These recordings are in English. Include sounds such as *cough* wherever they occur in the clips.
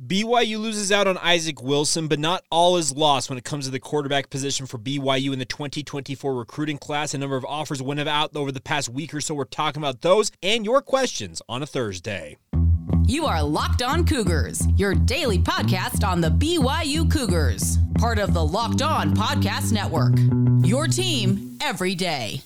BYU loses out on Isaac Wilson, but not all is lost when it comes to the quarterback position for BYU in the 2024 recruiting class. A number of offers went out over the past week or so. We're talking about those and your questions on a Thursday. You are Locked On Cougars, your daily podcast on the BYU Cougars, part of the Locked On Podcast Network. Your team every day.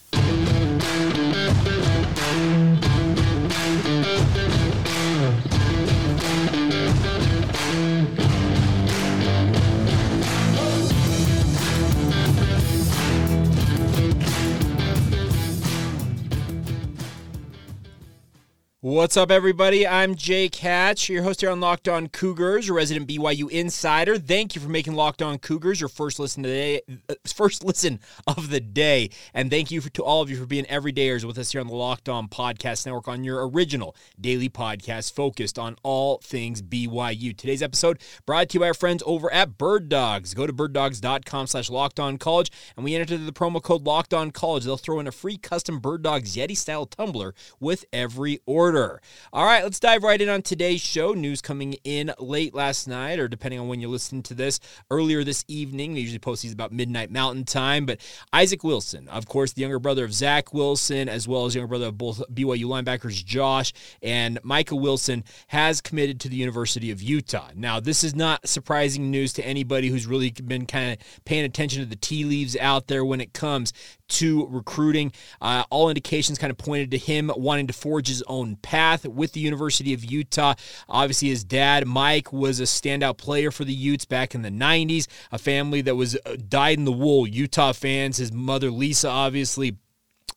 What's up, everybody? I'm Jake Hatch, your host here on Locked On Cougars, your resident BYU insider. Thank you for making Locked On Cougars your first listen today, uh, first listen of the day, and thank you for, to all of you for being everydayers with us here on the Locked On Podcast Network on your original daily podcast focused on all things BYU. Today's episode brought to you by our friends over at Bird Dogs. Go to birddogs.com/slash Locked On College, and we enter the promo code Locked On College. They'll throw in a free custom Bird Dogs Yeti style tumbler with every order order. All right, let's dive right in on today's show. News coming in late last night, or depending on when you listen to this, earlier this evening. We usually post these about midnight mountain time. But Isaac Wilson, of course, the younger brother of Zach Wilson, as well as younger brother of both BYU linebackers Josh and Micah Wilson, has committed to the University of Utah. Now, this is not surprising news to anybody who's really been kind of paying attention to the tea leaves out there when it comes to recruiting. Uh, all indications kind of pointed to him wanting to forge his own path with the University of Utah. Obviously, his dad, Mike, was a standout player for the Utes back in the 90s, a family that was uh, dyed in the wool Utah fans. His mother, Lisa, obviously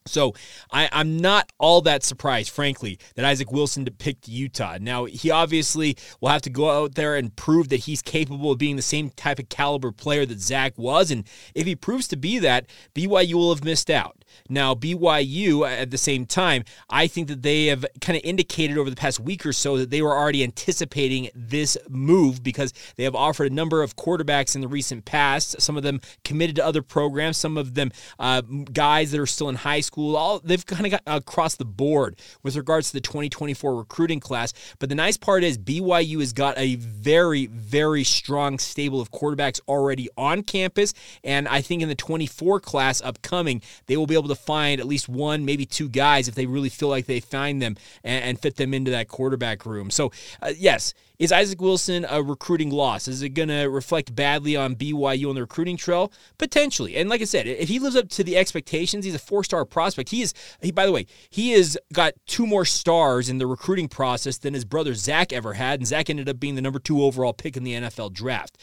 so I, am not all that surprised, frankly, that Isaac Wilson picked Utah. Now, he obviously will have to go out there and prove that he's capable of being the same type of caliber player that Zach was. And if he proves to be that, BYU will have missed out. Now, BYU, at the same time, I think that they have kind of indicated over the past week or so that they were already anticipating this move because they have offered a number of quarterbacks in the recent past. Some of them committed to other programs, some of them uh, guys that are still in high school. All they've kind of got across the board with regards to the 2024 recruiting class. But the nice part is BYU has got a very, very strong stable of quarterbacks already on campus, and I think in the 24 class upcoming, they will be able to find at least one, maybe two guys if they really feel like they find them and, and fit them into that quarterback room. So, uh, yes, is Isaac Wilson a recruiting loss? Is it going to reflect badly on BYU on the recruiting trail? Potentially. And like I said, if he lives up to the expectations, he's a four-star prospect. He is. He, by the way, he has got two more stars in the recruiting process than his brother Zach ever had, and Zach ended up being the number two overall pick in the NFL draft.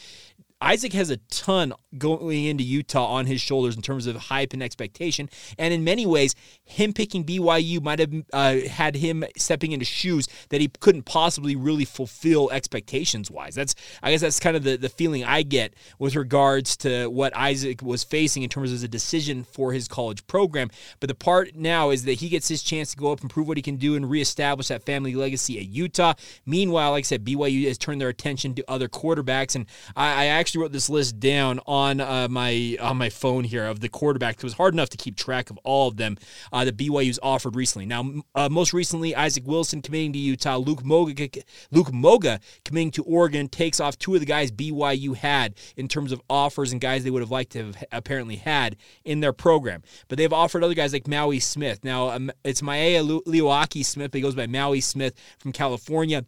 Isaac has a ton going into Utah on his shoulders in terms of hype and expectation. And in many ways, him picking BYU might have uh, had him stepping into shoes that he couldn't possibly really fulfill expectations wise. That's, I guess, that's kind of the, the feeling I get with regards to what Isaac was facing in terms of a decision for his college program. But the part now is that he gets his chance to go up and prove what he can do and reestablish that family legacy at Utah. Meanwhile, like I said, BYU has turned their attention to other quarterbacks. And I, I actually actually wrote this list down on uh, my on my phone here of the quarterbacks. It was hard enough to keep track of all of them uh, that BYU's offered recently. Now, uh, most recently, Isaac Wilson committing to Utah, Luke Moga, Luke Moga committing to Oregon takes off two of the guys BYU had in terms of offers and guys they would have liked to have apparently had in their program. But they've offered other guys like Maui Smith. Now, um, it's Maia Leoaki Smith, but he goes by Maui Smith from California.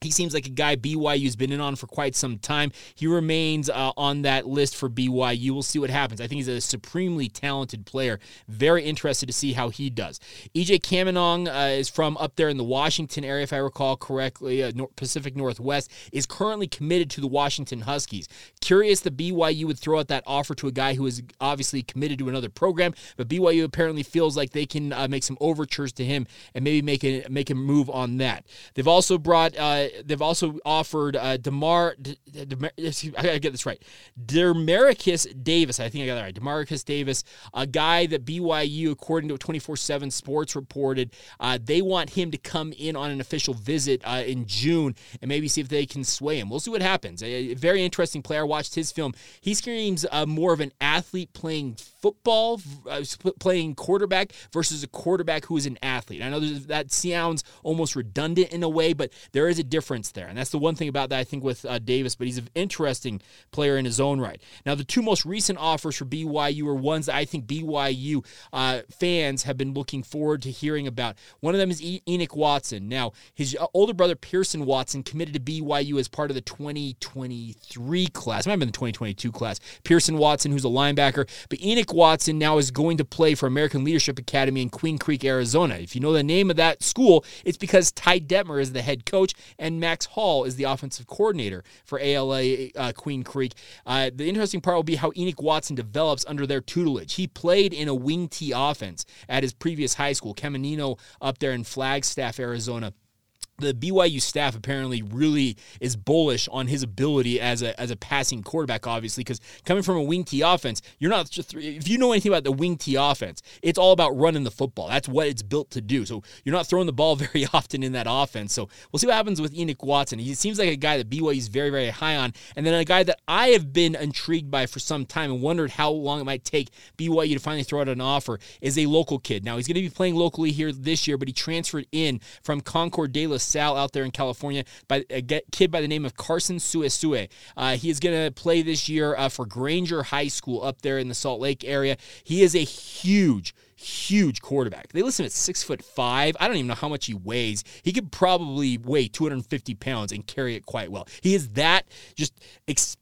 He seems like a guy BYU's been in on for quite some time. He remains uh, on that list for BYU. We'll see what happens. I think he's a supremely talented player. Very interested to see how he does. EJ Caminong uh, is from up there in the Washington area, if I recall correctly, uh, Pacific Northwest, is currently committed to the Washington Huskies. Curious that BYU would throw out that offer to a guy who is obviously committed to another program, but BYU apparently feels like they can uh, make some overtures to him and maybe make a, make a move on that. They've also brought uh, they've also offered uh, Demar. Demar I gotta get this right. Demaricus Davis. I think I got that right. Demaricus Davis, a guy that BYU, according to 24/7 Sports, reported uh, they want him to come in on an official visit uh, in June and maybe see if they can sway him. We'll see what happens. A, very interesting player. Watched his film. He screams uh, more of an athlete playing football, uh, playing quarterback versus a quarterback who is an athlete. I know that sounds almost redundant in a way, but there is a difference there. And that's the one thing about that I think with uh, Davis, but he's an interesting player in his own right. Now, the two most recent offers for BYU are ones that I think BYU uh, fans have been looking forward to hearing about. One of them is e- Enoch Watson. Now, his uh, older brother Pearson Watson committed to BYU as part of the 2023 class. It might have been the 2022 class. Pearson Watson, who's a linebacker, but Enoch Watson now is going to play for American Leadership Academy in Queen Creek, Arizona. If you know the name of that school, it's because Ty Detmer is the head coach and Max Hall is the offensive coordinator for ALA uh, Queen Creek. Uh, the interesting part will be how Enoch Watson develops under their tutelage. He played in a wing T offense at his previous high school, Coconino, up there in Flagstaff, Arizona the BYU staff apparently really is bullish on his ability as a as a passing quarterback, obviously, because coming from a wing T offense, you're not just if you know anything about the wing T offense, it's all about running the football. That's what it's built to do. So you're not throwing the ball *laughs* very often in that offense. So we'll see what happens with Enoch Watson. He seems like a guy that BYU is very very high on, and then a guy that I have been intrigued by for some time and wondered how long it might take BYU to finally throw out an offer is a local kid. Now he's going to be playing locally here this year, but he transferred in from Concord de La Salle out there in California by a kid by the name of Carson Suesue. Uh, he is going to play this year uh, for Granger High School up there in the Salt Lake area. He is a huge, huge quarterback. They list him at six foot five. I don't even know how much he weighs. He could probably weigh 250 pounds and carry it quite well. He is that just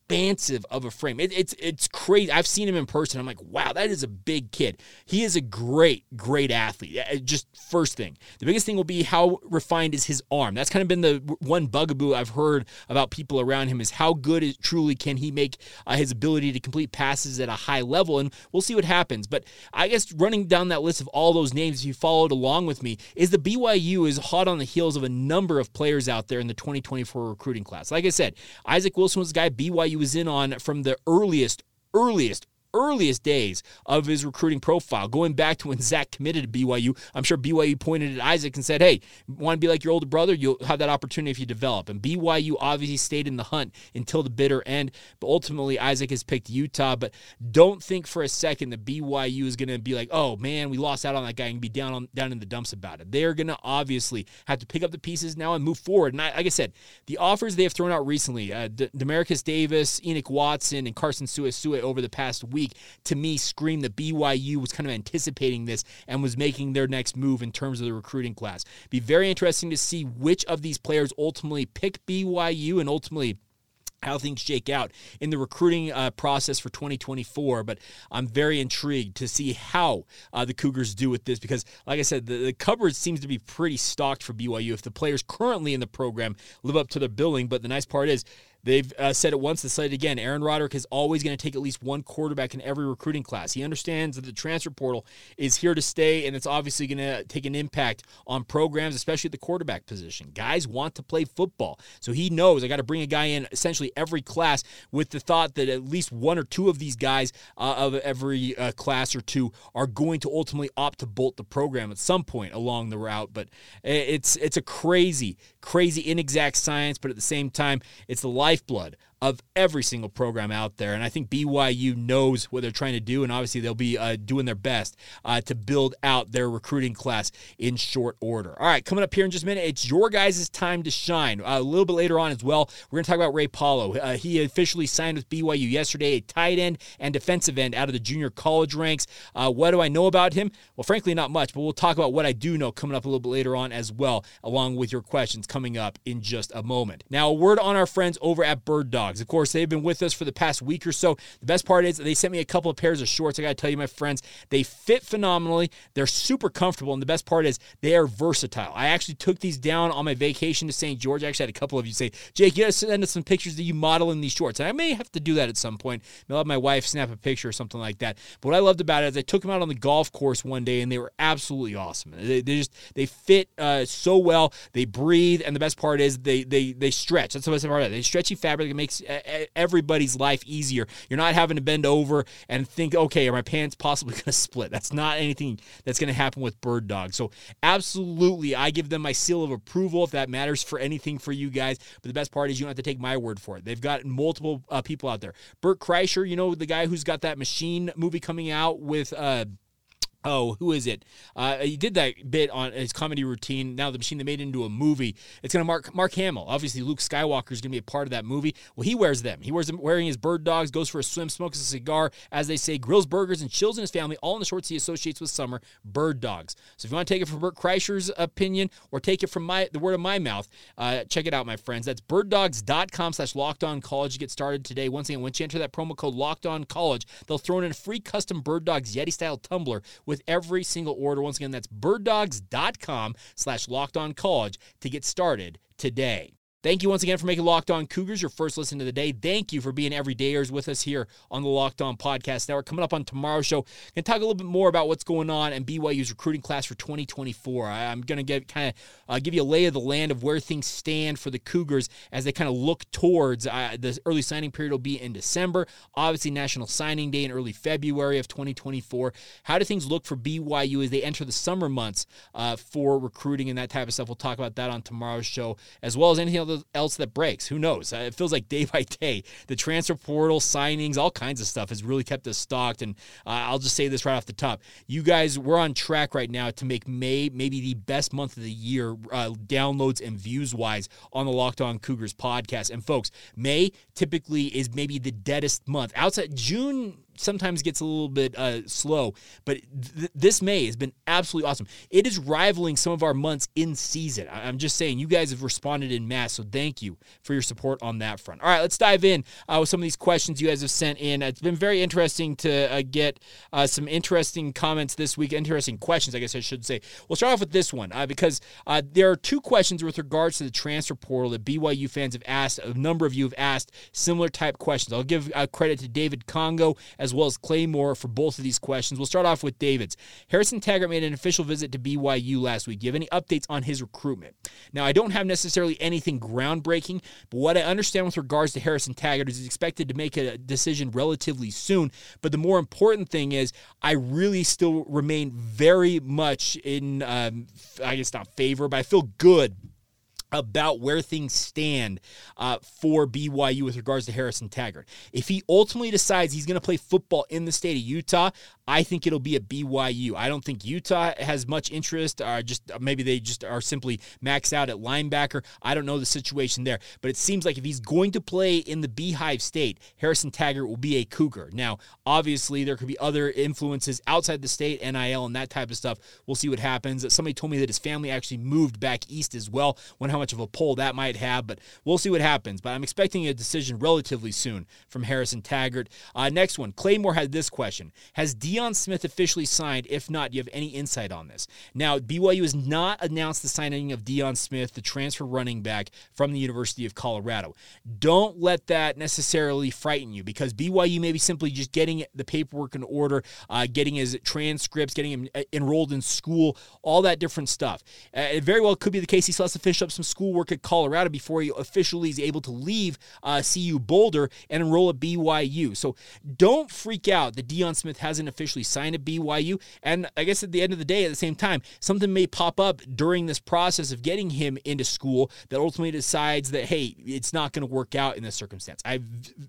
expansive of a frame. It, it's it's crazy. I've seen him in person. I'm like, wow, that is a big kid. He is a great, great athlete. Just first thing. The biggest thing will be how refined is his arm. That's kind of been the one bugaboo I've heard about people around him is how good is, truly can he make uh, his ability to complete passes at a high level, and we'll see what happens. But I guess running down that list of all those names, if you followed along with me, is the BYU is hot on the heels of a number of players out there in the 2024 recruiting class. Like I said, Isaac Wilson was the guy BYU was in on from the earliest, earliest, earliest days of his recruiting profile, going back to when Zach committed to BYU. I'm sure BYU pointed at Isaac and said, Hey, want to be like your older brother? You'll have that opportunity if you develop. And BYU obviously stayed in the hunt until the bitter end, but ultimately Isaac has picked Utah. But don't think for a second that BYU is going to be like, Oh man, we lost out on that guy and be down on down in the dumps about it. They're going to obviously have to pick up the pieces now and move forward. And I, like I said, the offers they have thrown out recently, uh, De- Demarcus Davis, Enoch Watson, and Carson Suesue over the past week week to me screamed that BYU was kind of anticipating this and was making their next move in terms of the recruiting class. Be very interesting to see which of these players ultimately pick BYU and ultimately how things shake out in the recruiting uh, process for 2024. But I'm very intrigued to see how uh, the Cougars do with this because, like I said, the, the cupboard seems to be pretty stocked for BYU if the players currently in the program live up to their billing. But the nice part is They've uh, said it once, they said it again. Aaron Roderick is always going to take at least one quarterback in every recruiting class. He understands that the transfer portal is here to stay, and it's obviously going to take an impact on programs, especially at the quarterback position. Guys want to play football, so he knows I got to bring a guy in essentially every class with the thought that at least one or two of these guys uh, of every uh, class or two are going to ultimately opt to bolt the program at some point along the route. But it's it's a crazy, crazy inexact science, but at the same time, it's the life lifeblood of every single program out there. And I think BYU knows what they're trying to do, and obviously they'll be uh, doing their best uh, to build out their recruiting class in short order. All right, coming up here in just a minute, it's your guys' time to shine. Uh, a little bit later on as well, we're going to talk about Ray Paulo. Uh, he officially signed with BYU yesterday, a tight end and defensive end out of the junior college ranks. Uh, what do I know about him? Well, frankly, not much, but we'll talk about what I do know coming up a little bit later on as well, along with your questions coming up in just a moment. Now, a word on our friends over at Bird Dog dogs. Of course, they've been with us for the past week or so. The best part is they sent me a couple of pairs of shorts. I got to tell you, my friends, they fit phenomenally. They're super comfortable. And the best part is they are versatile. I actually took these down on my vacation to St. George. I actually had a couple of you say, Jake, you got to send us some pictures of you modeling these shorts. And I may have to do that at some point. I'll have my wife snap a picture or something like that. But what I loved about it is I took them out on the golf course one day and they were absolutely awesome. They, they just, they fit uh, so well. They breathe. And the best part is they, they, they stretch. That's the best part of it. They stretchy fabric that makes makes everybody's life easier. You're not having to bend over and think, okay, are my pants possibly *laughs* going to split? That's not anything that's going to happen with Bird Dog. So, absolutely, I give them my seal of approval if that matters for anything for you guys. But the best part is you don't have to take my word for it. They've got multiple uh, people out there. Bert Kreischer, you know, the guy who's got that machine movie coming out with. Uh, oh, who is it? Uh, he did that bit on his comedy routine. Now the machine they made into a movie. It's going to mark Mark Hamill. Obviously, Luke Skywalker is going to be a part of that movie. Well, he wears them. He wears them wearing his bird dogs, goes for a swim, smokes a cigar, as they say, grills burgers and chills in his family, all in the shorts he associates with summer. Bird dogs. So if you want to take it from Bert Kreischer's opinion or take it from my the word of my mouth, uh, check it out, my friends. That's birddogs.com slash locked on college to get started today. Once again, once you enter that promo code locked on college, they'll throw in a free custom bird dogs Yeti style tumbler with every single order. Once again, that's birddogs.com slash locked on college to get started today. Thank you once again for making Locked On Cougars your first listen to the day. Thank you for being everydayers with us here on the Locked On Podcast Network. Coming up on tomorrow's show, going to talk a little bit more about what's going on in BYU's recruiting class for 2024. I, am going to get kind of uh, give you a lay of the land of where things stand for the Cougars as they kind of look towards uh, the early signing period will be in December. Obviously, National Signing Day in early February of 2024. How do things look for BYU as they enter the summer months uh, for recruiting and that type of stuff? We'll talk about that on tomorrow's show, as well as anything else else that breaks. Who knows? Uh, it feels like day *laughs* by day, the transfer portal signings, all kinds of stuff has really kept us stocked. And uh, I'll just say this right off the top: you guys, we're on track right now to make May maybe the best month of the year, uh, downloads and views wise, on the Locked On Cougars podcast. And folks, May typically is maybe the deadest month. Outside June sometimes gets a little bit uh, slow, but th- this May has been absolutely awesome. It is rivaling some of our months in season. I- am just saying, you guys have responded in mass, so thank you for your support on that front. All right, let's dive in uh, with some of these questions you guys have sent in. It's been very interesting to uh, get uh, some interesting comments this week, interesting questions, I guess I should say. We'll start off with this one uh, because uh, there are two questions with regards to the transfer portal that BYU fans have asked. A number of you have asked similar type questions. I'll give credit to David Congo as well as Claymore for both of these questions. We'll start off with David's. Harrison Taggart made an official visit to BYU last week. Do you have any updates on his recruitment? Now, I don't have necessarily anything groundbreaking, but what I understand with regards to Harrison Taggart is he's expected to make a decision relatively soon. But the more important thing is, I really still remain very much in, um, I guess not favor, but I feel good about where things stand uh, for BYU with regards to Harrison Taggart. If he ultimately decides he's going to play football in the state of Utah, I think it'll be a BYU. I don't think Utah has much interest, or just maybe they just are simply maxed out at linebacker. I don't know the situation there, but it seems like if he's going to play in the Beehive State, Harrison Taggart will be a Cougar. Now, obviously, there could be other influences outside the state, NIL, and that type of stuff. We'll see what happens. Somebody told me that his family actually moved back east as well. When how much of a pull that might have, but we'll see what happens. But I'm expecting a decision relatively soon from Harrison Taggart. Uh, next one, Claymore had this question: Has D Deion Smith officially signed? If not, do you have any insight on this? Now, BYU has not announced the signing of Deion Smith, the transfer running back from the University of Colorado. Don't let that necessarily frighten you because BYU may be simply just getting the paperwork in order, uh, getting his transcripts, getting him uh, enrolled in school, all that different stuff. Uh, it very well could be the case he still has to finish up some schoolwork at Colorado before he officially is able to leave uh, CU Boulder and enroll at BYU. So don't freak out that Deion Smith hasn't officially officially sign at BYU. And I guess at the end of the day, at the same time, something may pop up during this process of getting him into school that ultimately decides that, hey, it's not going to work out in this circumstance. I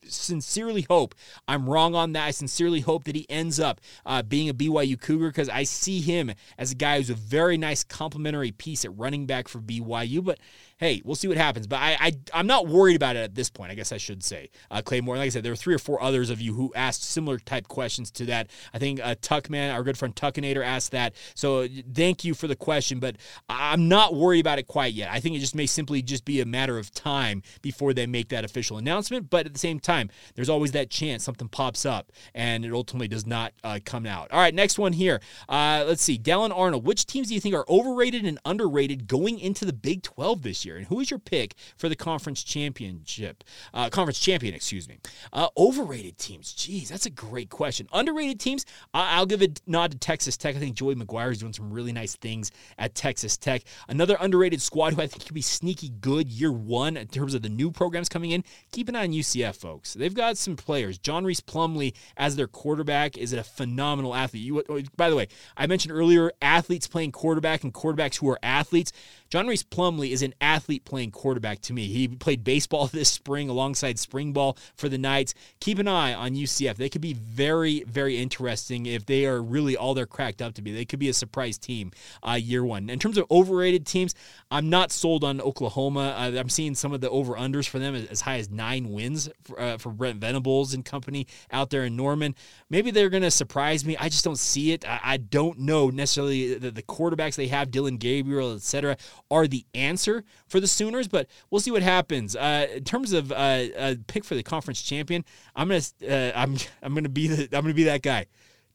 sincerely hope I'm wrong on that. I sincerely hope that he ends up uh, being a BYU Cougar because I see him as a guy who's a very nice complementary piece at running back for BYU. But hey, we'll see what happens. But I, I am not worried about it at this point. I guess I should say, uh, Claymore. Like I said, there were three or four others of you who asked similar type questions to that. I think uh, Tuckman, our good friend Tuckinator, asked that. So thank you for the question, but I'm not worried about it quite yet. I think it just may simply just be a matter of time before they make that official announcement. But at the same time, there's always that chance something pops up and it ultimately does not uh, come out. All right, next one here. Uh, let's see, Dallin Arnold. Which teams do you think are overrated and underrated going into the Big 12 this year? Year? And who is your pick for the conference championship? Uh, conference champion, excuse me. Uh, overrated teams. Geez, that's a great question. Underrated teams. I- will give a nod to Texas Tech. I think Joey McGuire is doing some really nice things at Texas Tech. Another underrated squad who I think could be sneaky good year one in terms of the new programs coming in. Keep an eye on UCF, folks. They've got some players. John Rhys Plumlee as their quarterback is a phenomenal athlete. You, by the way, I mentioned earlier athletes playing quarterback and quarterbacks who are athletes. John Rhys Plumlee is an athlete playing quarterback to me. He played baseball *laughs* this spring alongside spring ball for the Knights. Keep an eye on UCF. They could be very, very interesting if they are really all they're cracked up to be. They could be a surprise team uh, year one. In terms of overrated teams, I'm not sold on Oklahoma. Uh, I'm seeing some of the over unders for them as high as nine wins for, uh, for Brent Venables and company out there in Norman. Maybe they're going to surprise me. I just don't see it. I, I don't know necessarily that the quarterbacks they have, Dillon Gabriel, etc are the answer for the Sooners, but we'll see what happens. Uh, in terms of uh, a pick for the conference champion, I'm gonna uh, I'm I'm gonna be the I'm gonna be that guy.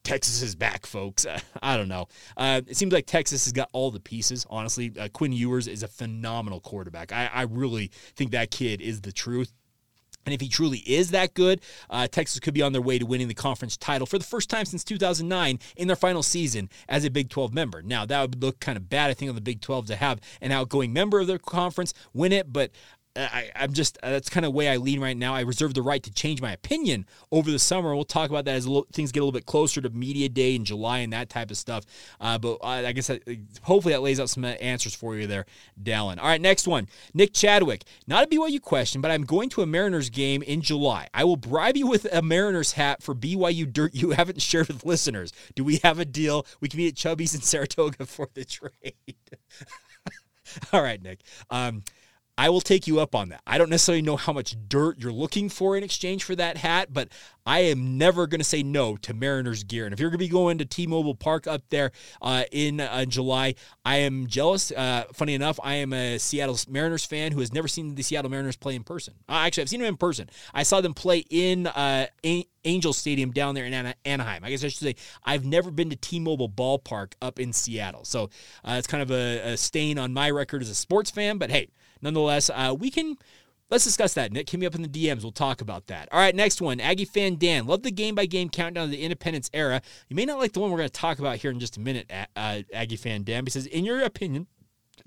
Texas is back, folks. *laughs* I don't know. Uh, it seems like Texas has got all the pieces. Honestly, uh, Quinn Ewers is a phenomenal quarterback. I, I really think that kid is the truth. And if he truly is that good, uh, Texas could be on their way to winning the conference title for the first time since 2009 in their final season as a Big 12 member. Now, that would look kind of bad, I think, on the Big 12 to have an outgoing member of their conference win it, but I, am just uh, that's kind of the way I lean right now. I reserve the right to change my opinion over the summer. We'll talk about that as little, things get a little bit closer to media day in July and that type of stuff. Uh, but uh, I guess that, hopefully that lays out some answers for you there, Dallin. All right, next one, Nick Chadwick. Not a BYU question, but I'm going to a Mariners game in July. I will bribe you with a Mariners hat for BYU dirt you haven't shared with listeners. Do we have a deal? We can meet at Chubby's in Saratoga *laughs* for the trade. *laughs* All right, Nick. Um, I will take you up on that. I don't necessarily know how much dirt you're looking for in exchange for that hat, but I am never going to say no to Mariners gear. And if you're going to be going to T-Mobile Park up there uh, in uh, July, I am jealous. Uh, funny enough, I am a Seattle Mariners fan who has never seen the Seattle Mariners play in person. Uh, actually, I've seen them in person. I saw them play in uh, Angel Stadium down there in Anaheim. I guess I should say I've never been to T-Mobile Ballpark up in Seattle. So uh, it's kind of a, a stain on my record as a sports fan. But hey nonetheless, uh, we can Let's discuss that, Nick. Hit me up in the DMs. We'll talk about that. All right, next one. Aggie fan Dan. Love the game by game countdown of the Independence era. You may not like the one we're going to talk about here in just a minute, uh, Aggie fan Dan, because in your opinion,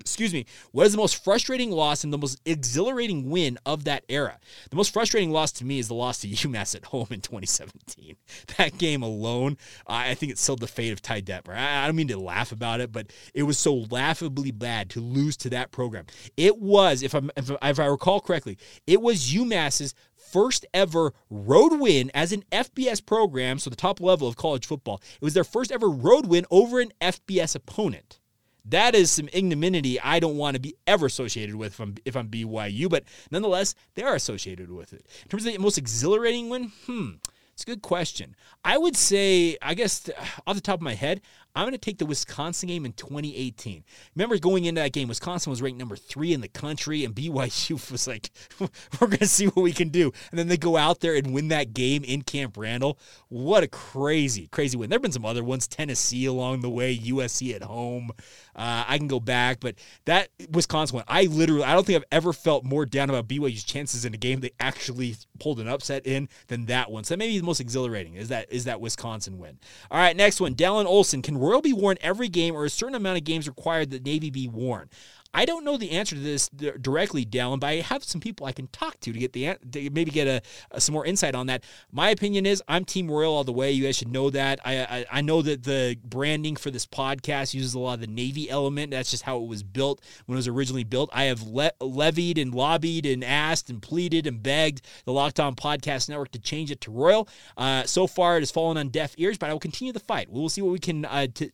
excuse me, what is the most frustrating loss and the most exhilarating win of that era? The most frustrating loss to me is the loss to *laughs* UMass at home in 2017. *laughs* That game alone, I think it sealed the fate of Ty Detmer. I don't mean to laugh about it, but it was so laughably bad to lose to that program. It was, if, I'm, if, if I recall correctly, it was UMass's first ever road win as an FBS program, so the top level of college football. It was their first ever road win over an FBS opponent. That is some ignominy I don't want to be ever associated with if I'm, if I'm BYU, but nonetheless, they are associated with it. In terms of the most exhilarating one, hmm, it's a good question. I would say, I guess, off the top of my head, I'm going to take the Wisconsin game in 2018. Remember going into that game, Wisconsin was ranked number three in the country, and BYU *laughs* was like, *laughs* we're going to see what we can do. And then they go out there and win that game in Camp Randall. What a crazy, crazy win. There have been some other ones, Tennessee along the way, USC at home. Uh, I can go back, but that Wisconsin one, I literally, I don't think I've ever felt more down about BYU's chances in a game they actually pulled an upset in than that one. So that may be the most exhilarating is that is that Wisconsin win. All right, next one, Dallin Olson can Royal be worn every game or a certain amount of games required that Navy be worn? I don't know the answer to this directly, Dallin, but I have some people I can talk to to get the to maybe get a, a, some more insight on that. My opinion is I'm Team Royal all the way. You guys should know that. I, I, I know that the branding for this podcast uses a lot of the Navy element. That's just how it was built when it was originally built. I have le- levied and lobbied and asked and pleaded and begged the Locked On Podcast Network to change it to Royal. Uh, so far, it has fallen on deaf ears, but I will continue the fight. We will see what we can uh, to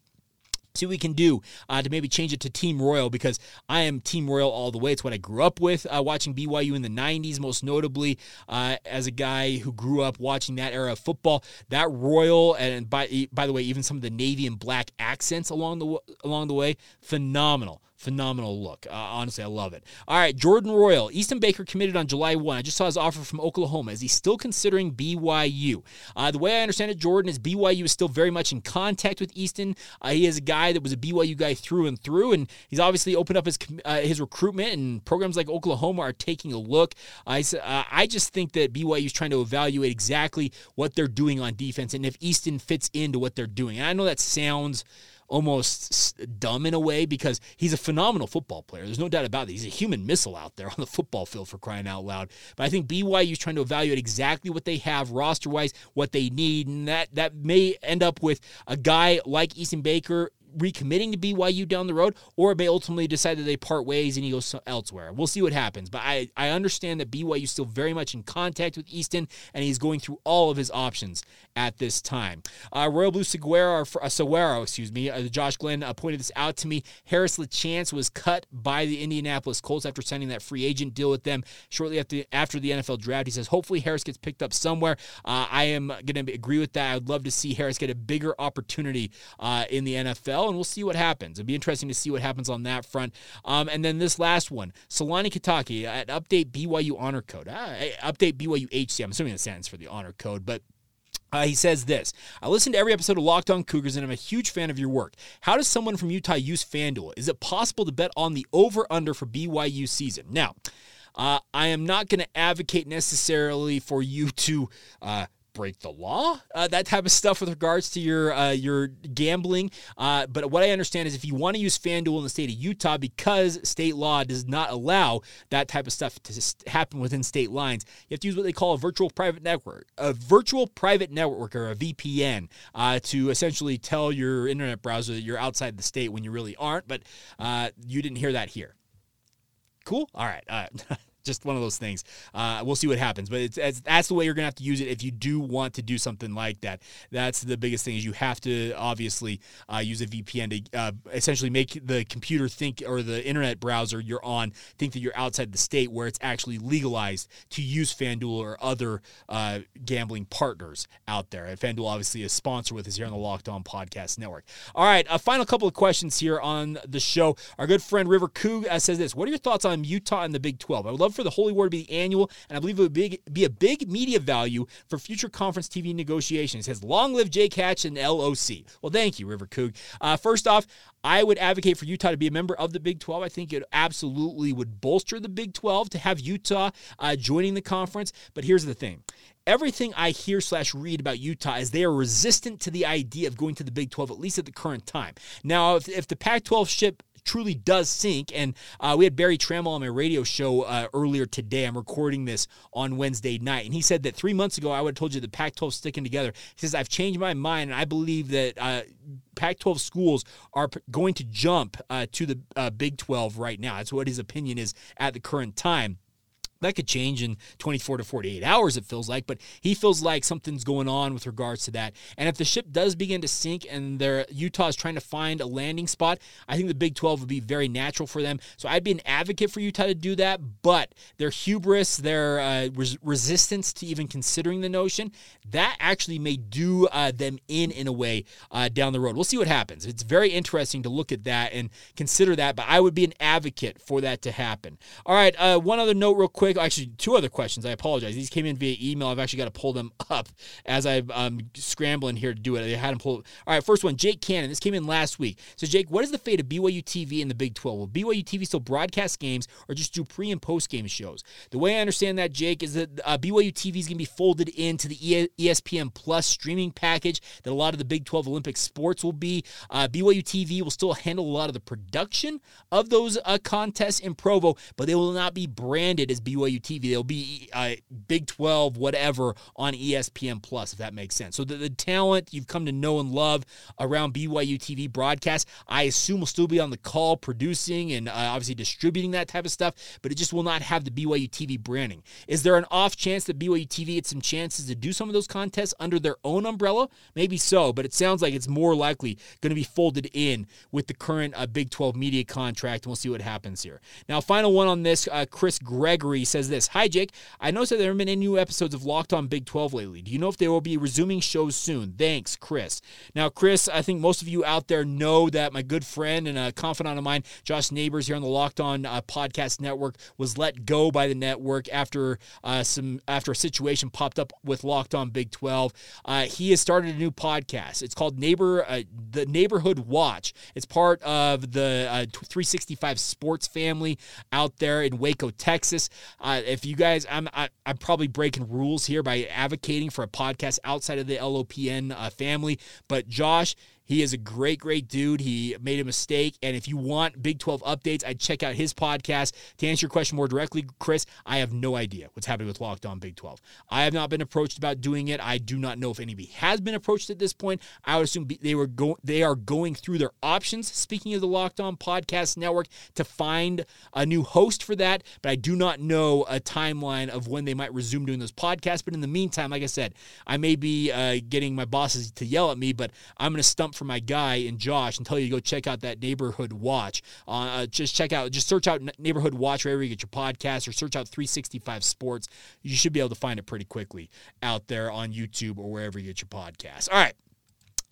see what we can do uh, to maybe change it to Team Royal because I am Team Royal all the way. It's what I grew up with uh, watching BYU in the 90s, most notably uh, as a guy who grew up watching that era of football. That Royal, and by, by the way, even some of the Navy and black accents along the, along the way, phenomenal phenomenal look. Uh, honestly, I love it. All right, Jordan Royal. Easton Baker committed on July 1. I just saw his offer from Oklahoma. Is he still considering BYU? Uh, the way I understand it, Jordan, is BYU is still very much in contact with Easton. Uh, he is a guy that was a BYU guy through and through, and he's obviously opened up his uh, his recruitment, and programs like Oklahoma are taking a look. I, uh, I just think that BYU is trying to evaluate exactly what they're doing on defense and if Easton fits into what they're doing. And I know that sounds almost dumb in a way because he's a phenomenal football player. There's no doubt about it. He's a human missile out there *laughs* on the football field for crying out loud. But I think BYU is trying to evaluate exactly what they have roster wise, what they need, and that that may end up with a guy like Easton Baker recommitting to BYU down the road, or it may ultimately decide that they part ways and he goes elsewhere. We'll see what happens. But I, I understand that BYU is still very much in contact with Easton, and he's going through all of his options at this time. Uh, Royal Blue Seguero, uh, Seguero, excuse me, uh, Josh Glenn uh, pointed this out to me. Harris LaChance was cut by the Indianapolis Colts after signing that free agent deal with them shortly after after the NFL draft. He says hopefully Harris gets picked up somewhere. Uh, I am going to agree with that. I would love to see Harris get a bigger opportunity uh, in the NFL and we'll see what happens. It'd be interesting to see what happens on that front. Um, and then this last one, Solani Kitaki at Update BYU Honor Code. Uh, update BYU HC. I'm assuming it stands for the Honor Code, but uh, he says this I listen to every episode of Locked On Cougars and I'm a huge fan of your work. How does someone from Utah use FanDuel? Is it possible to bet on the over under for BYU season? Now, uh, I am not going to advocate necessarily for you to uh, break the law, uh, that type of stuff with regards to your uh, your gambling. Uh, but what I understand is if you want to use FanDuel in the state of Utah, because state law does not allow that type of stuff to happen within state lines, you have to use what they call a virtual private network, a virtual private network or a VPN uh, to essentially tell your internet browser that you're outside the state when you really aren't. But uh, you didn't hear that here. Cool. All right. Uh, *laughs* just one of those things. Uh, we'll see what happens, but it's, it's, that's the way you're gonna have to use it if you do want to do something like that. That's the biggest thing is you have to obviously uh, use a VPN to uh, essentially make the computer think or the internet browser you're on think that you're outside the state where it's actually legalized to use FanDuel or other uh, gambling partners out there. And FanDuel obviously is sponsor with us here on the Locked On Podcast Network. All right, a final couple of questions here on the show. Our good friend River Coog uh, says this: What are your thoughts on Utah and the Big 12? I would love love for the Holy War to be the annual, and I believe it would be, be a big media value for future conference TV negotiations. Says, long live Jake Catch and LOC. Well, thank you, River Coog. Uh, first off, I would advocate for Utah to be a member of the Big 12. I think it absolutely would bolster the Big 12 to have Utah uh, joining the conference. But here's the thing everything I hear slash read about Utah is they are resistant to the idea of going to the Big 12, at least at the current time. Now, if, if the Pac 12 ship truly does sink. And uh, we had Barry Tramel on my radio show uh, earlier today. I'm recording this on Wednesday night. And he said that three months ago, I would have told you the Pac 12 sticking together. He says, I've changed my mind, and I believe that. Uh, Pac 12 schools are going to jump uh, to the uh, Big 12 right now. That's what his opinion is at the current time. That could change in 24 to 48 hours, it feels like, but he feels like something's going on with regards to that. And if the ship does begin to sink and their Utah is trying to find a landing spot, I think the Big 12 would be very natural for them. So I'd be an advocate for Utah to do that, but their hubris, their uh, res- resistance to even considering the notion, that actually may do uh, them in in a way uh, down the road. We'll see what happens. It's very interesting to look at that and consider that, but I would be an advocate for that to happen. All right, uh, one other note, real quick quick, actually, two other questions. I apologize. These came in via email. I've actually got to pull them *laughs* up as I'm um, scrambling here to do it. I had them pull. All right, first one, Jake Cannon. This came in last week. So, Jake, what is the fate of BYU TV in the Big 12? Will BYU TV still broadcast games or just do pre and post game shows? The way I understand that, Jake, is that uh, BYU TV is going to be folded into the ESPN Plus streaming package that a lot of the Big 12 Olympic sports will be. Uh, BYU TV will still handle a lot of the production of those uh, contests in Provo, but they will not be branded as BYU BYU TV. They'll be uh, Big 12, whatever, on ESPN Plus, if that makes sense. So the, the talent you've come to know and love around BYU TV broadcast, I assume will still be on the call, producing and uh, obviously distributing that type of stuff, but it just will not have the BYU TV branding. Is there an off chance that BYU TV had some chances to do some of those contests under their own umbrella? Maybe so, but it sounds like it's more likely going to be folded in with the current uh, Big 12 media contract, and we'll see what happens here. Now, final one on this uh, Chris Gregory says this Hi, Jake. I noticed that there haven't been any new episodes of Locked On Big 12 lately. Do you know if they will be resuming shows soon? Thanks, Chris. Now, Chris, I think most of you out there know that my good friend and a confidant of mine, Josh Neighbors, here on the Locked On uh, Podcast Network, was let go by the network after uh, some after a situation popped up with Locked On Big 12. Uh, he has started a new podcast. It's called Neighbor uh, the Neighborhood Watch. It's part of the uh, 365 Sports family out there in Waco, Texas. Uh, if you guys, I'm I, am i am probably breaking rules here by advocating for a podcast outside of the LOPN uh, family, but Josh he is a great, great dude. He made a mistake. And if you want Big 12 updates, I'd check out his podcast. To answer your question more directly, Chris, I have no idea what's happening with Locked On Big 12. I have not been approached about doing it. I do not know if anybody has been approached at this point. I would assume they were go- they are going through their options. Speaking of the Locked On Podcast Network, to find a new host for that, but I do not know a timeline of when they might resume doing those podcasts. But in the meantime, like I said, I may be uh, getting my bosses to yell at me, but I'm going to stump for my guy in Josh and tell you to go check out that neighborhood watch. Uh, uh, just check out, just search out neighborhood watch wherever you get your podcast, or search out 365 Sports. You should be able to find it pretty quickly out there on YouTube or wherever you get your podcast. All right.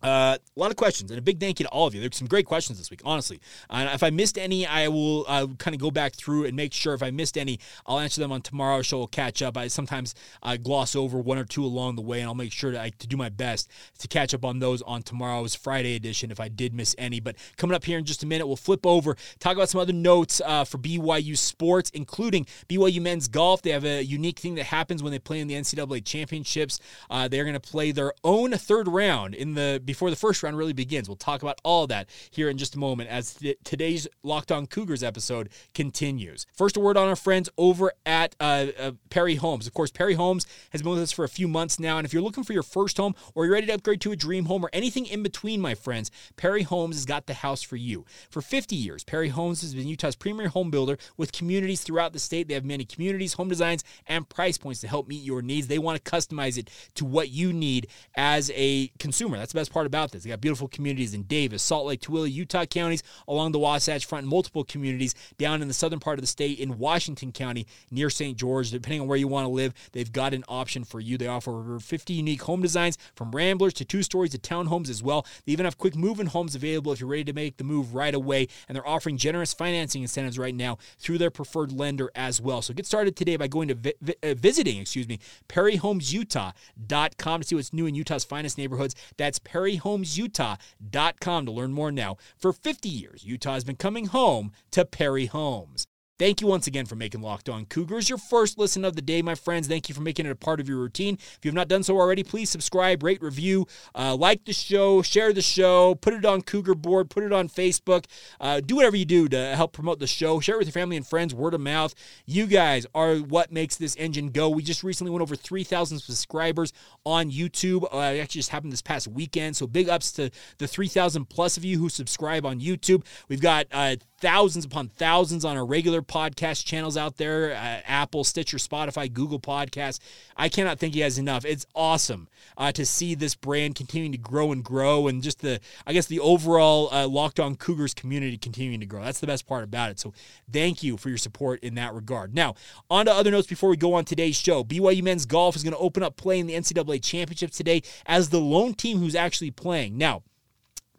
Uh, a lot of questions and a big thank you to all of you. There's some great questions this week, honestly. And if I missed any, I will uh, kind of go back through and make sure if I missed any, I'll answer them on tomorrow's show. We'll catch up. I sometimes uh, gloss over one or two along the way, and I'll make sure to, to do my best to catch up on those on tomorrow's Friday edition if I did miss any. But coming up here in just a minute, we'll flip over, talk about some other notes uh, for BYU sports, including BYU men's golf. They have a unique thing that happens when they play in the NCAA championships. Uh, they're going to play their own third round in the before the first round really begins. We'll talk about all that here in just a moment as th- today's Locked On Cougars episode continues. First, a word on our friends over at uh, uh, Perry Homes. Of course, Perry Homes has been with us for a few months now, and if you're looking for your first home or you're ready to upgrade to a dream home or anything in between, my friends, Perry Homes has got the house for you. For 50 years, Perry Homes has been Utah's premier home builder with communities throughout the state. They have many communities, home designs, and price points to help meet your needs. They want to customize it to what you need as a consumer. That's the best part about this. They got beautiful communities in Davis, Salt Lake, Tooele, Utah counties, along the Wasatch Front, multiple communities down in the southern part of the state in Washington County near St. George. Depending on where you want to live, they've got an option for you. They offer over 50 unique home designs from ramblers to two stories to townhomes as well. They even have quick move in homes available if you're ready to make the move right away. And they're offering generous financing incentives right now through their preferred lender as well. So get started today by going to vi- vi- uh, visiting, excuse me, perryhomesutah.com to see what's new in Utah's finest neighborhoods. That's Homes utah.com to learn more now. For 50 years, Utah has been coming home to Perry Homes. Thank you once again for making Locked On Cougars your first listen of the day, my friends. Thank you for making it a part of your routine. If you have not done so already, please subscribe, rate, review, uh, like the show, share the show, put it on Cougar Board, put it on Facebook. Uh, do whatever you do to help promote the show. Share it with your family and friends, word of mouth. You guys are what makes this engine go. We just recently went over 3,000 subscribers on YouTube. Uh, it actually just happened this past weekend. So big ups to the 3,000 plus of you who subscribe on YouTube. We've got uh, thousands upon thousands on our regular podcast channels out there uh, Apple, Stitcher, Spotify, Google Podcasts. I cannot thank you guys enough. It's awesome uh, to see this brand continuing to grow and grow, and just the, I guess, the overall uh, Locked On Cougars community continuing to grow. That's the best part about it. So thank you for your support in that regard. Now, on to other notes before we go on today's show. BYU men's golf is going to open up play in the NCAA championship today as the lone team who's actually playing. Now,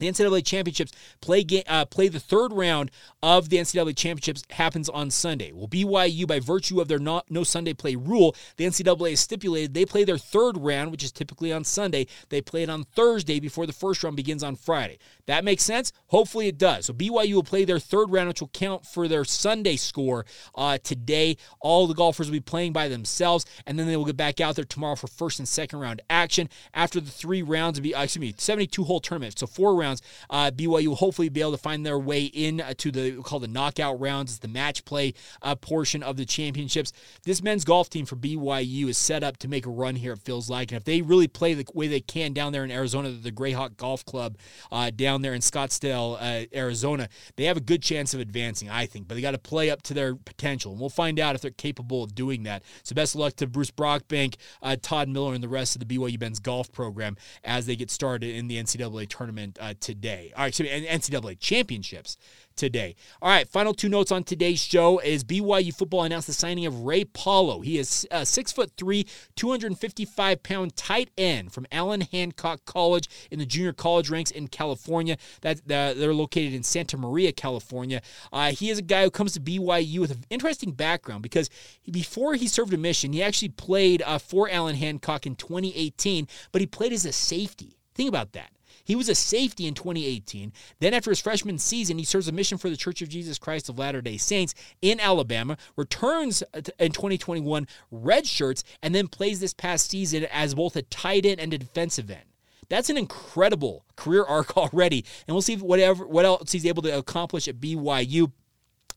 the NCAA championships play uh, play the third round of the NCAA championships happens on Sunday. Well, BYU, by virtue of their not, no Sunday play rule, the NCAA stipulated they play their third round, which is typically on Sunday. They play it on Thursday before the first round begins on Friday. That makes sense. Hopefully, it does. So BYU will play their third round, which will count for their Sunday score uh, today. All the golfers will be playing by themselves, and then they will get back out there tomorrow for first and second round action. After the three rounds, be uh, excuse me, 72 hole tournament, so four rounds rounds. Uh, BYU will hopefully be able to find their way in uh, to the called the knockout rounds. It's the match play uh, portion of the championships. This men's golf team for BYU is set up to make a run here. It feels like, and if they really play the way they can down there in Arizona, the Grayhawk Golf Club uh, down there in Scottsdale, uh, Arizona, they have a good chance of advancing. I think, but they got to play up to their potential, and we'll find out if they're capable of doing that. So best of luck to Bruce Brockbank, uh, Todd Miller, and the rest of the BYU men's golf program as they get started in the NCAA tournament today. All right, excuse me, NCAA championships today. All right, final two notes on today's show is BYU football announced the signing of Ray Paulo. He is a six foot three, 255 pound tight end from Allen Hancock College in the junior college ranks in California. That uh, they're located in Santa Maria, California. Uh, he is a guy who comes to BYU with an interesting background because before he served a mission, he actually played uh, for Allen Hancock in 2018, but he played as a safety. Think about that. He was a safety in 2018. Then, after his freshman season, he serves a mission for the Church of Jesus Christ of Latter day Saints in Alabama, returns uh, in 2021, red shirts, and then plays this past season as both a tight end and a defensive end. That's an incredible career arc *laughs* already, and we'll see whatever what else he's able to accomplish at BYU.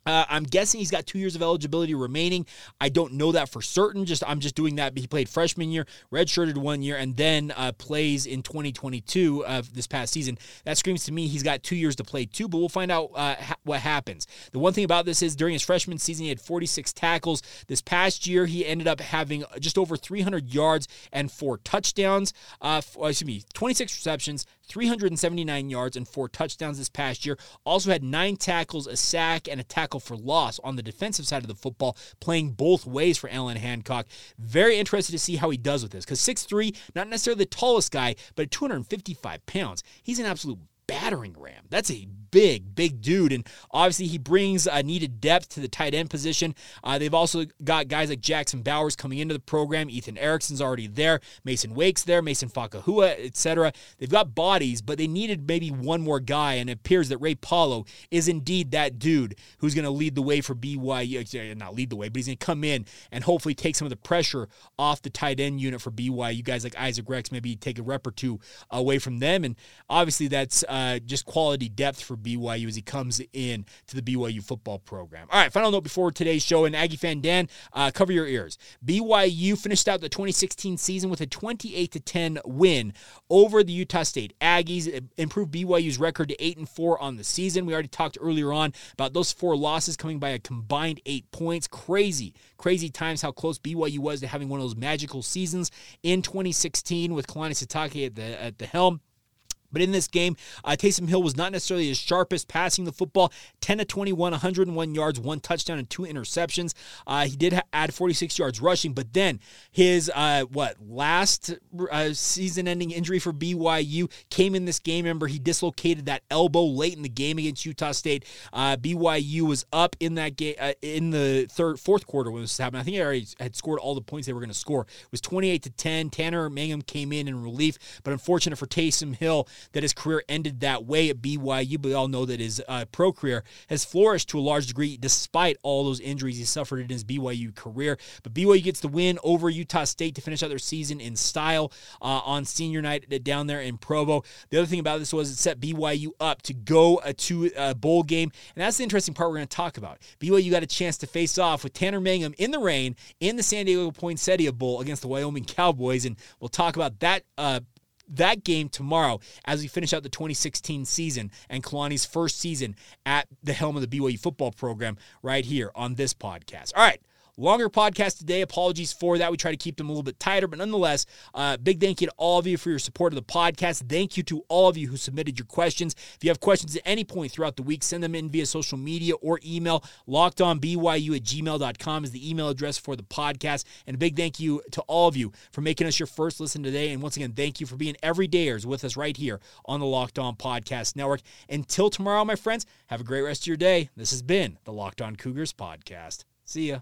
Uh, I'm guessing he's got two years of eligibility remaining. I don't know that for certain. Just I'm just doing that. He played freshman year, redshirted one year, and then uh, plays in 2022 of this past season. That screams to me he's got two years to play too. But we'll find out uh, ha- what happens. The one thing about this is during his freshman season he had 46 tackles. This past year he ended up having just over 300 yards and four touchdowns. Uh, excuse me, 26 receptions, 379 yards and four touchdowns this past year. Also had nine tackles, a sack, and a tackle for loss on the defensive side of the football, playing both ways for Allen Hancock. Very interested to see how he does with this because 6'3, not necessarily the tallest guy, but at 255 pounds, he's an absolute battering ram. That's a big, big dude. And obviously, he brings uh, needed depth to the tight end position. Uh, they've also got guys like Jackson Bowers coming into the program. Ethan Erickson's already there. Mason Wake's there. Mason Fakahua, etc. They've got bodies, but they needed maybe one more guy. And it appears that Ray Paulo is indeed that dude who's going to lead the way for BYU. Not lead the way, but he's going to come in and hopefully take some of the pressure off the tight end unit for BYU. Guys like Isaac Rex maybe take a rep or two away from them. And obviously, that's uh, just quality depth for BYU as he comes in to the BYU football program. All right, final note before today's show, and Aggie fan Dan, uh, cover your ears. BYU finished out the 2016 season with a 28 to 10 win over the Utah State Aggies, improved BYU's record to 8 and 4 on the season. We already talked earlier on about those four losses coming by a combined eight points. Crazy, crazy times how close BYU was to having one of those magical seasons in 2016 with Kalani Sitake at the at the helm. But in this game, uh, Taysom Hill was not necessarily his sharpest passing the football 10 to 21, 101 yards, one touchdown, and two interceptions. Uh, he did ha- add 46 yards rushing, but then his, uh, what, last uh, season ending injury for BYU came in this game. Remember, he dislocated that elbow late in the game against Utah State. Uh, BYU was up in that game uh, in the third, fourth quarter when this happened. I think he already had scored all the points they were going to score. It was 28 to 10. Tanner Mangum came in in relief, but unfortunate for Taysom Hill, that his career ended that way at BYU. But we all know that his uh, pro career has flourished to a large degree despite all those injuries he suffered in his BYU career. But BYU gets the win over Utah State to finish out their season in style uh, on senior night down there in Provo. The other thing about this was it set BYU up to go uh, to a bowl game. And that's the interesting part we're going to talk about. BYU got a chance to face off with Tanner Mangum in the rain in the San Diego Poinsettia Bowl against the Wyoming Cowboys. And we'll talk about that uh, that game tomorrow as we finish out the 2016 season and Kalani's first season at the helm of the BYU football program right here on this podcast. All right. Longer podcast today. Apologies for that. We try to keep them a little bit tighter, but nonetheless, uh, big thank you to all of you for your support of the podcast. Thank you to all of you who submitted your questions. If you have questions at any point throughout the week, send them in via social media or email. LockedOnBYU at gmail.com is the email address for the podcast. And a big thank you to all of you for making us your first listen today. And once again, thank you for being everydayers with us right here on the Locked On Podcast Network. Until tomorrow, my friends, have a great rest of your day. This has been the Locked On Cougars podcast. See ya.